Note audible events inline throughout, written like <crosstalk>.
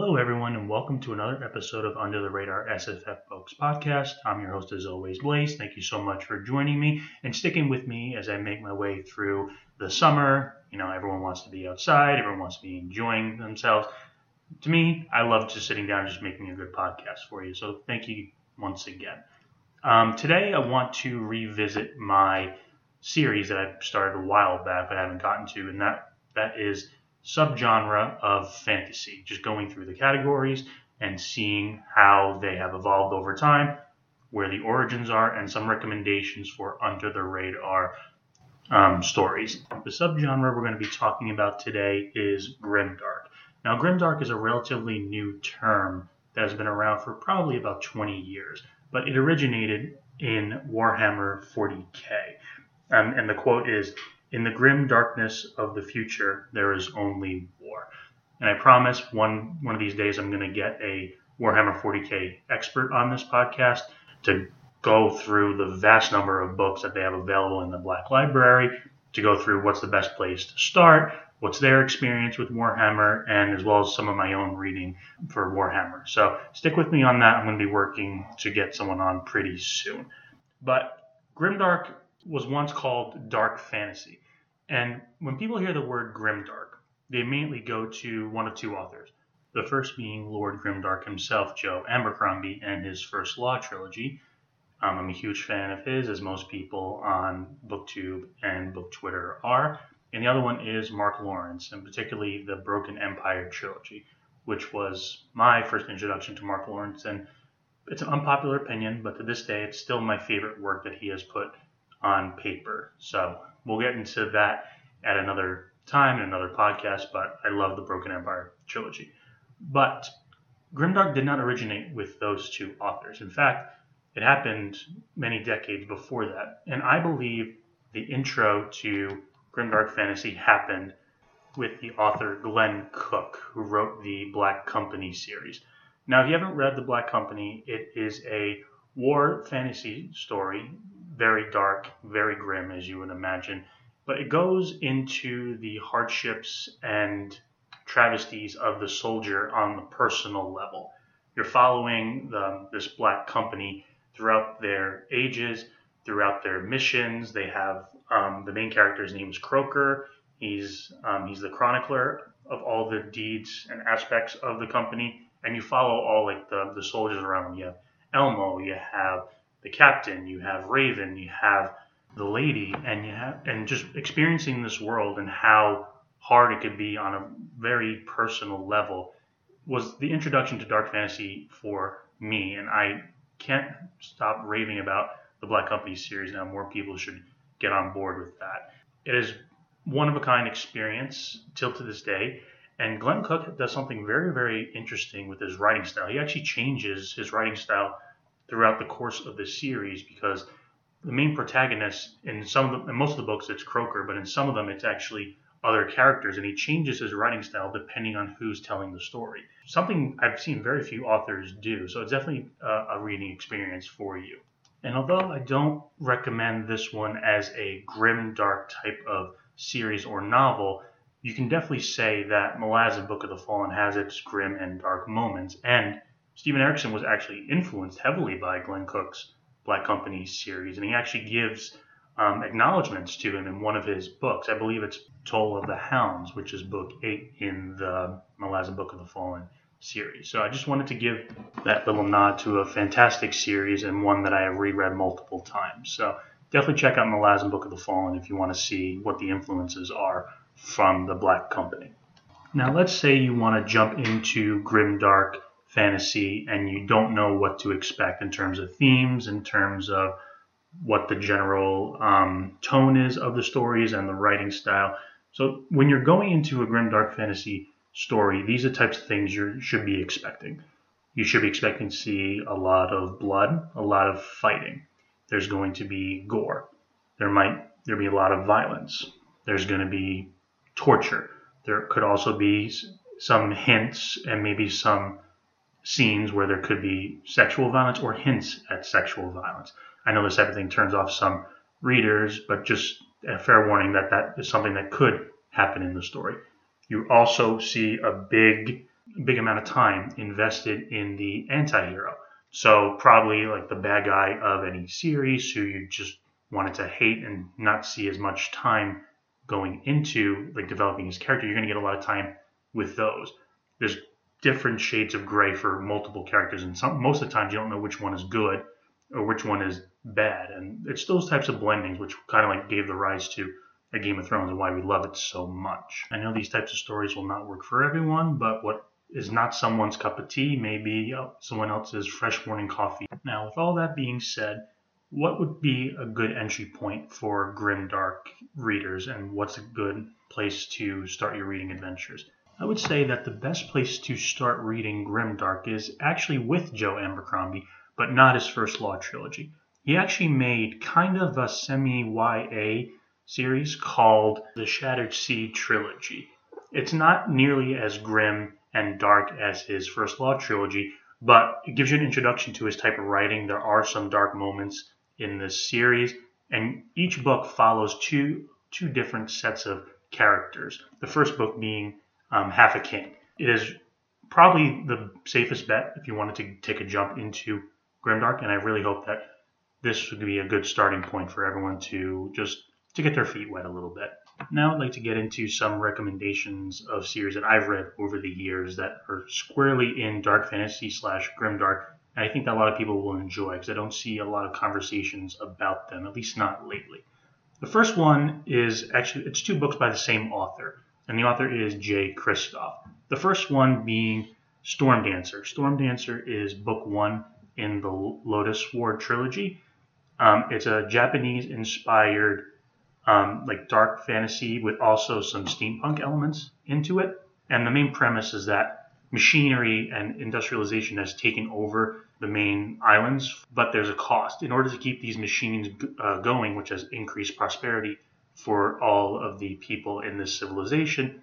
Hello, everyone, and welcome to another episode of Under the Radar SFF Books podcast. I'm your host, as always, Blaze. Thank you so much for joining me and sticking with me as I make my way through the summer. You know, everyone wants to be outside, everyone wants to be enjoying themselves. To me, I love just sitting down and just making a good podcast for you. So, thank you once again. Um, today, I want to revisit my series that I started a while back but haven't gotten to, and that that is subgenre of fantasy, just going through the categories and seeing how they have evolved over time, where the origins are, and some recommendations for under the radar um, stories. The subgenre we're going to be talking about today is grimdark. Now, grimdark is a relatively new term that has been around for probably about 20 years, but it originated in Warhammer 40k. Um, and the quote is in the grim darkness of the future, there is only war. And I promise one one of these days I'm going to get a Warhammer 40k expert on this podcast to go through the vast number of books that they have available in the Black Library, to go through what's the best place to start, what's their experience with Warhammer, and as well as some of my own reading for Warhammer. So stick with me on that. I'm going to be working to get someone on pretty soon. But Grimdark was once called dark fantasy. And when people hear the word grimdark, they immediately go to one of two authors. The first being Lord Grimdark himself, Joe Abercrombie, and his First Law trilogy. Um, I'm a huge fan of his, as most people on BookTube and BookTwitter are. And the other one is Mark Lawrence, and particularly the Broken Empire trilogy, which was my first introduction to Mark Lawrence. And it's an unpopular opinion, but to this day, it's still my favorite work that he has put on paper. So we'll get into that at another time in another podcast, but I love the Broken Empire trilogy. But Grimdark did not originate with those two authors. In fact, it happened many decades before that. And I believe the intro to Grimdark Fantasy happened with the author Glenn Cook, who wrote the Black Company series. Now, if you haven't read The Black Company, it is a war fantasy story very dark, very grim, as you would imagine. But it goes into the hardships and travesties of the soldier on the personal level. You're following the, this black company throughout their ages, throughout their missions. They have um, the main character's name is Croaker. He's um, he's the chronicler of all the deeds and aspects of the company, and you follow all like the the soldiers around. You have Elmo, you have the captain, you have Raven, you have the lady, and you have and just experiencing this world and how hard it could be on a very personal level was the introduction to dark fantasy for me, and I can't stop raving about the Black Company series now. More people should get on board with that. It is one of a kind experience till to this day. And Glenn Cook does something very, very interesting with his writing style. He actually changes his writing style throughout the course of the series because the main protagonist in some of the in most of the books it's Croaker, but in some of them it's actually other characters, and he changes his writing style depending on who's telling the story. Something I've seen very few authors do, so it's definitely a, a reading experience for you. And although I don't recommend this one as a grim, dark type of series or novel, you can definitely say that Malazan Book of the Fallen has its grim and dark moments, and Steven Erikson was actually influenced heavily by Glenn Cook's Black Company series, and he actually gives um, acknowledgments to him in one of his books. I believe it's Toll of the Hounds, which is book eight in the Malazan Book of the Fallen series. So I just wanted to give that little nod to a fantastic series and one that I have reread multiple times. So definitely check out Malazan Book of the Fallen if you want to see what the influences are from the Black Company. Now let's say you want to jump into grimdark fantasy and you don't know what to expect in terms of themes, in terms of what the general um, tone is of the stories and the writing style. So when you're going into a grim dark fantasy story, these are types of things you should be expecting. You should be expecting to see a lot of blood, a lot of fighting. There's going to be gore. There might there be a lot of violence. There's going to be torture. There could also be some hints and maybe some scenes where there could be sexual violence or hints at sexual violence. I know this type of thing turns off some readers, but just a fair warning that that is something that could happen in the story. You also see a big big amount of time invested in the anti-hero. So probably like the bad guy of any series who you just wanted to hate and not see as much time going into like developing his character, you're going to get a lot of time with those. There's different shades of gray for multiple characters, and some most of the times you don't know which one is good or which one is bad, and it's those types of blendings which kind of like gave the rise to a Game of Thrones and why we love it so much. I know these types of stories will not work for everyone, but what is not someone's cup of tea may be uh, someone else's fresh morning coffee. Now, with all that being said, what would be a good entry point for grim dark readers, and what's a good place to start your reading adventures? I would say that the best place to start reading grimdark is actually with Joe Abercrombie, but not his first Law trilogy. He actually made kind of a semi YA series called the Shattered Sea Trilogy. It's not nearly as grim and dark as his First Law trilogy, but it gives you an introduction to his type of writing. There are some dark moments in this series, and each book follows two two different sets of characters. The first book being um, Half a King. It is probably the safest bet if you wanted to take a jump into Grimdark, and I really hope that this would be a good starting point for everyone to just to get their feet wet a little bit. Now I'd like to get into some recommendations of series that I've read over the years that are squarely in dark fantasy slash grimdark and I think that a lot of people will enjoy because I don't see a lot of conversations about them, at least not lately. The first one is actually it's two books by the same author, and the author is Jay Kristoff. The first one being Stormdancer. Storm Dancer is book one in the Lotus War trilogy. Um, it's a Japanese-inspired, um, like dark fantasy with also some steampunk elements into it. And the main premise is that machinery and industrialization has taken over the main islands, but there's a cost. In order to keep these machines uh, going, which has increased prosperity for all of the people in this civilization,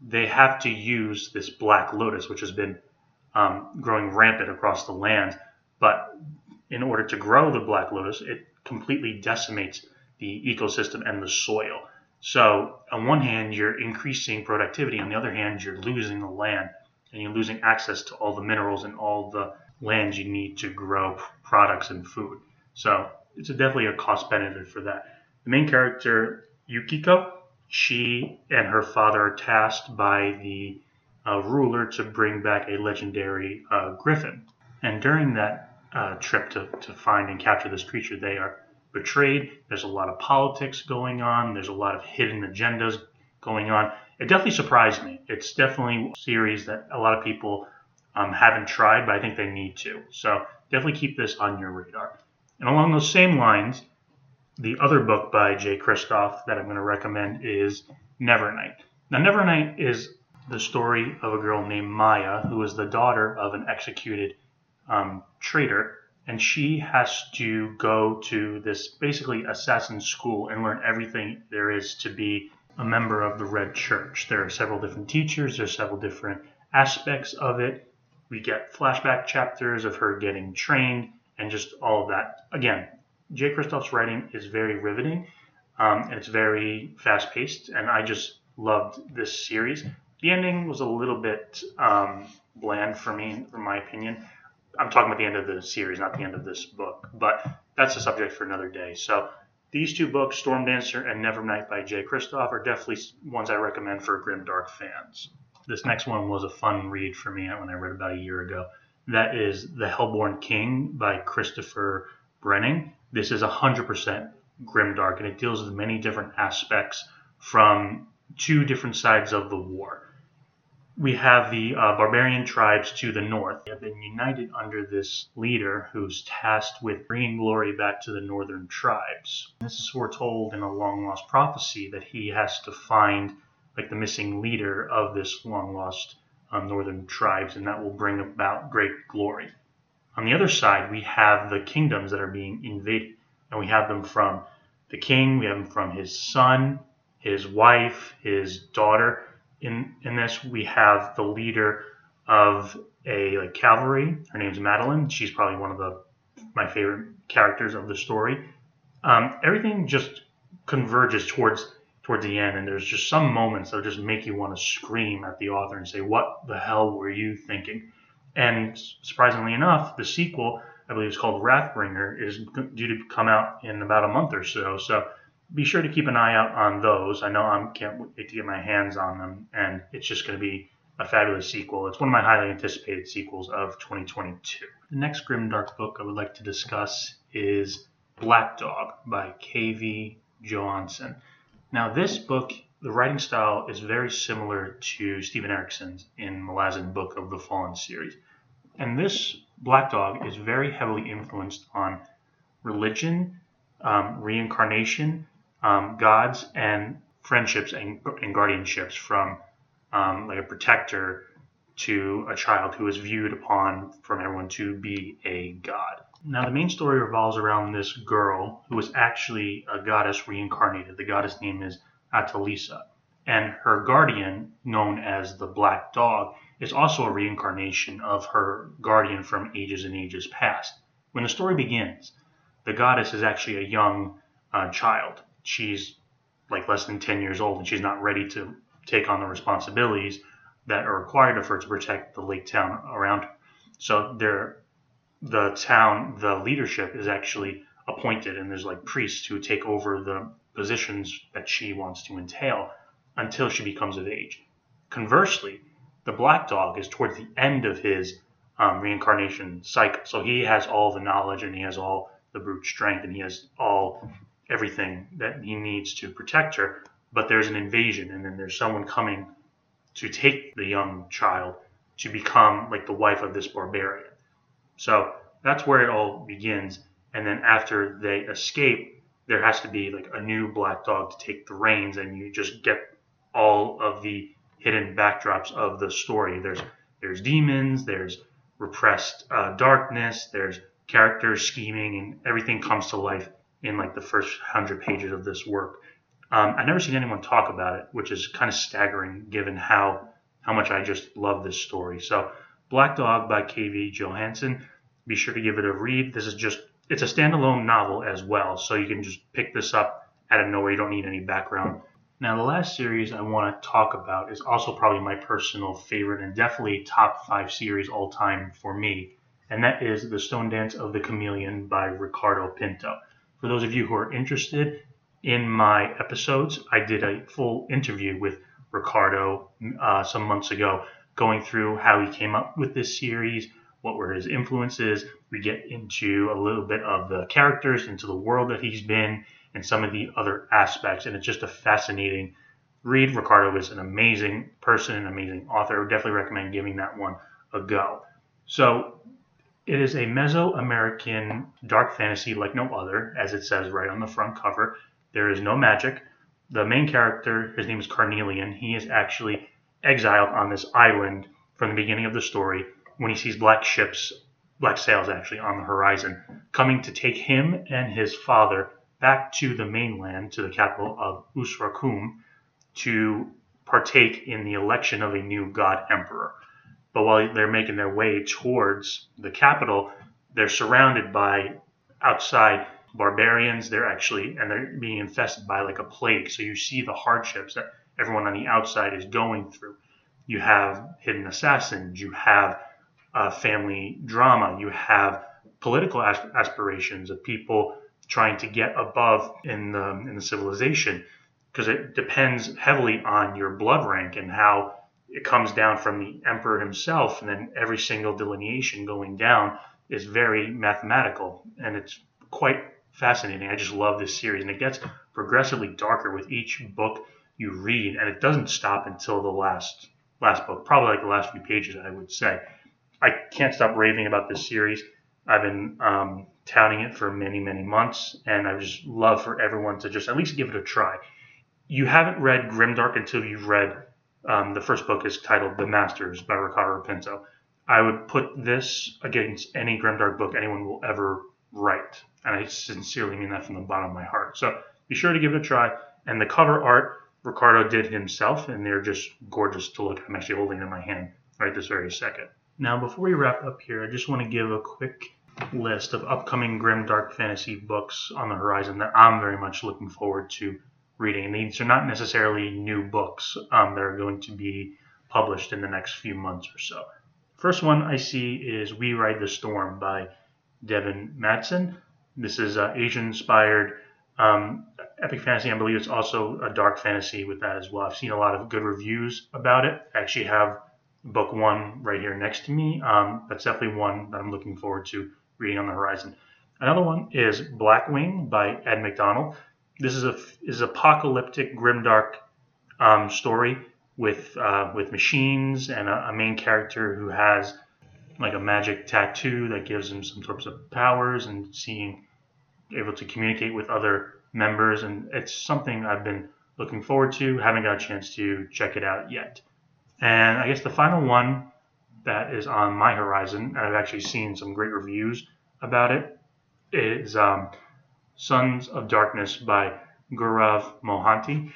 they have to use this black lotus, which has been um, growing rampant across the land. But in order to grow the black lotus, it completely decimates the ecosystem and the soil. So, on one hand, you're increasing productivity, on the other hand, you're losing the land and you're losing access to all the minerals and all the land you need to grow products and food. So it's a, definitely a cost benefit for that. The main character, Yukiko, she and her father are tasked by the uh, ruler to bring back a legendary uh, griffin. And during that uh, trip to, to find and capture this creature, they are betrayed. There's a lot of politics going on, there's a lot of hidden agendas going on. It definitely surprised me. It's definitely a series that a lot of people um, haven't tried, but I think they need to. So definitely keep this on your radar. And along those same lines, the other book by Jay Kristoff that I'm going to recommend is Nevernight. Now, Nevernight is the story of a girl named Maya who is the daughter of an executed um, traitor, and she has to go to this basically assassin school and learn everything there is to be a member of the Red Church. There are several different teachers, there's several different aspects of it, we get flashback chapters of her getting trained and just all of that. Again, Jay Kristoff's writing is very riveting um, and it's very fast paced, and I just loved this series. The ending was a little bit um, bland for me, in my opinion. I'm talking about the end of the series, not the end of this book, but that's a subject for another day. So these two books, Stormdancer and Nevernight by Jay Kristoff, are definitely ones I recommend for grim dark fans. This next one was a fun read for me when I read about a year ago. That is The Hellborn King by Christopher Brenning. This is 100% grimdark, and it deals with many different aspects from two different sides of the war. We have the uh, barbarian tribes to the north. They have been united under this leader who's tasked with bringing glory back to the northern tribes. This is foretold in a long lost prophecy that he has to find like the missing leader of this long lost um, northern tribes, and that will bring about great glory. On the other side, we have the kingdoms that are being invaded, and we have them from the king, we have them from his son, his wife, his daughter. In in this, we have the leader of a like cavalry. Her name's Madeline. She's probably one of the my favorite characters of the story. Um, everything just converges towards towards the end, and there's just some moments that just make you want to scream at the author and say, "What the hell were you thinking?" And surprisingly enough, the sequel, I believe it's called Wrathbringer, is due to come out in about a month or so. So be sure to keep an eye out on those. I know I can't wait to get my hands on them, and it's just going to be a fabulous sequel. It's one of my highly anticipated sequels of 2022. The next grimdark book I would like to discuss is Black Dog by K.V. Johansen. Now, this book, the writing style is very similar to Steven Erikson's in Malazan Book of the Fallen series. And this Black Dog is very heavily influenced on religion, um, reincarnation, um, gods, and friendships and, and guardianships from um, like a protector to a child who is viewed upon from everyone to be a god. Now, the main story revolves around this girl who is actually a goddess reincarnated. The goddess name is Attalissa. And her guardian, known as the Black Dog, is also a reincarnation of her guardian from ages and ages past. When the story begins, the goddess is actually a young uh, child. She's like less than 10 years old and she's not ready to take on the responsibilities that are required of her to protect the lake town around her. So there, the town, the leadership is actually appointed, and there's like priests who take over the positions that she wants to entail until she becomes of age. Conversely, the black dog is towards the end of his um, reincarnation cycle, so he has all the knowledge and he has all the brute strength and he has all everything that he needs to protect her but there's an invasion, and then there's someone coming to take the young child to become like the wife of this barbarian. So that's where it all begins. And then after they escape, there has to be like a new black dog to take the reins, and you just get all of the hidden backdrops of the story. There's there's demons, there's repressed uh, darkness, there's characters scheming, and everything comes to life in like the first hundred pages of this work. Um, I've never seen anyone talk about it, which is kind of staggering given how how much I just love this story. So, Black Dog by K.V. Johansen. Be sure to give it a read. This is just it's a standalone novel as well, so you can just pick this up out of nowhere. You don't need any background. Now, the last series I want to talk about is also probably my personal favorite and definitely top five series all time for me, and that is The Stone Dance of the Chameleon by Ricardo Pinto. For those of you who are interested, in my episodes, I did a full interview with Ricardo uh, some months ago, going through how he came up with this series, what were his influences. We get into a little bit of the characters, into the world that he's been, and some of the other aspects. And it's just a fascinating read. Ricardo is an amazing person, an amazing author. I would definitely recommend giving that one a go. So it is a Mesoamerican dark fantasy like no other, as it says right on the front cover. There is no magic. The main character, his name is Carnelian. He is actually exiled on this island from the beginning of the story when he sees black ships, black sails actually, on the horizon, coming to take him and his father back to the mainland, to the capital of Osrakum, to partake in the election of a new god emperor. But while they're making their way towards the capital, they're surrounded by outside barbarians. They're actually and they're being infested by like a plague. So you see the hardships that everyone on the outside is going through. You have hidden assassins. You have uh, family drama. You have political aspirations of people trying to get above in the in the civilization because it depends heavily on your blood rank and how it comes down from the emperor himself and then every single delineation going down is very mathematical and it's quite fascinating. I just love this series, and it gets progressively darker with each book you read, and it doesn't stop until the last last book, probably like the last few pages, I would say. I can't stop raving about this series. I've been um, touting it for many, many months, and I just love for everyone to just at least give it a try. You haven't read Grimdark until you've read um, the first book is titled The Masters by Ricardo Pinto. I would put this against any Grimdark book anyone will ever write. And I sincerely mean that from the bottom of my heart. So be sure to give it a try. And the cover art Ricardo did himself, and they're just gorgeous to look. I'm actually holding them in my hand right this very second. Now, before we wrap up here, I just want to give a quick list of upcoming grim dark fantasy books on the horizon that I'm very much looking forward to reading. And these are not necessarily new books um, that are going to be published in the next few months or so. First one I see is We Ride the Storm by Devin Madson. This is uh, Asian inspired um, epic fantasy. I believe it's also a dark fantasy with that as well. I've seen a lot of good reviews about it. I actually have book one right here next to me. Um, that's definitely one that I'm looking forward to reading on the horizon. Another one is Blackwing by Ed McDonald. This is a is apocalyptic grimdark um, story with uh, with machines and a, a, main character who has like a magic tattoo that gives him some sorts of powers and seeing able to communicate with other members and it's something I've been looking forward to. Haven't got a chance to check it out yet. And I guess the final one that is on my horizon, and I've actually seen some great reviews about it, is um, Sons of Darkness by Gaurav Mohanty.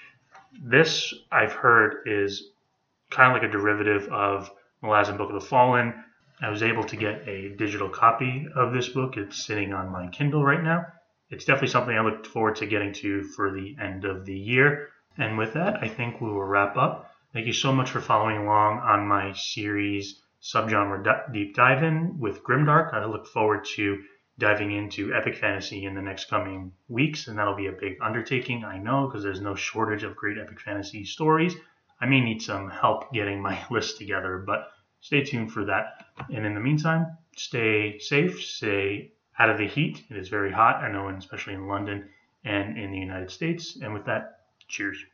This, I've heard, is kind of like a derivative of Malazan Book of the Fallen. I was able to get a digital copy of this book. It's sitting on my Kindle right now. It's definitely something I look forward to getting to for the end of the year. And with that, I think we will wrap up. Thank you so much for following along on my series subgenre deep dive in with Grimdark. I look forward to diving into epic fantasy in the next coming weeks, and that'll be a big undertaking, I know, because there's no shortage of great epic fantasy stories. I may need some help getting my <laughs> list together, but stay tuned for that. And in the meantime, stay safe, stay out of the heat. It is very hot, I know, especially in London and in the United States. And with that, cheers.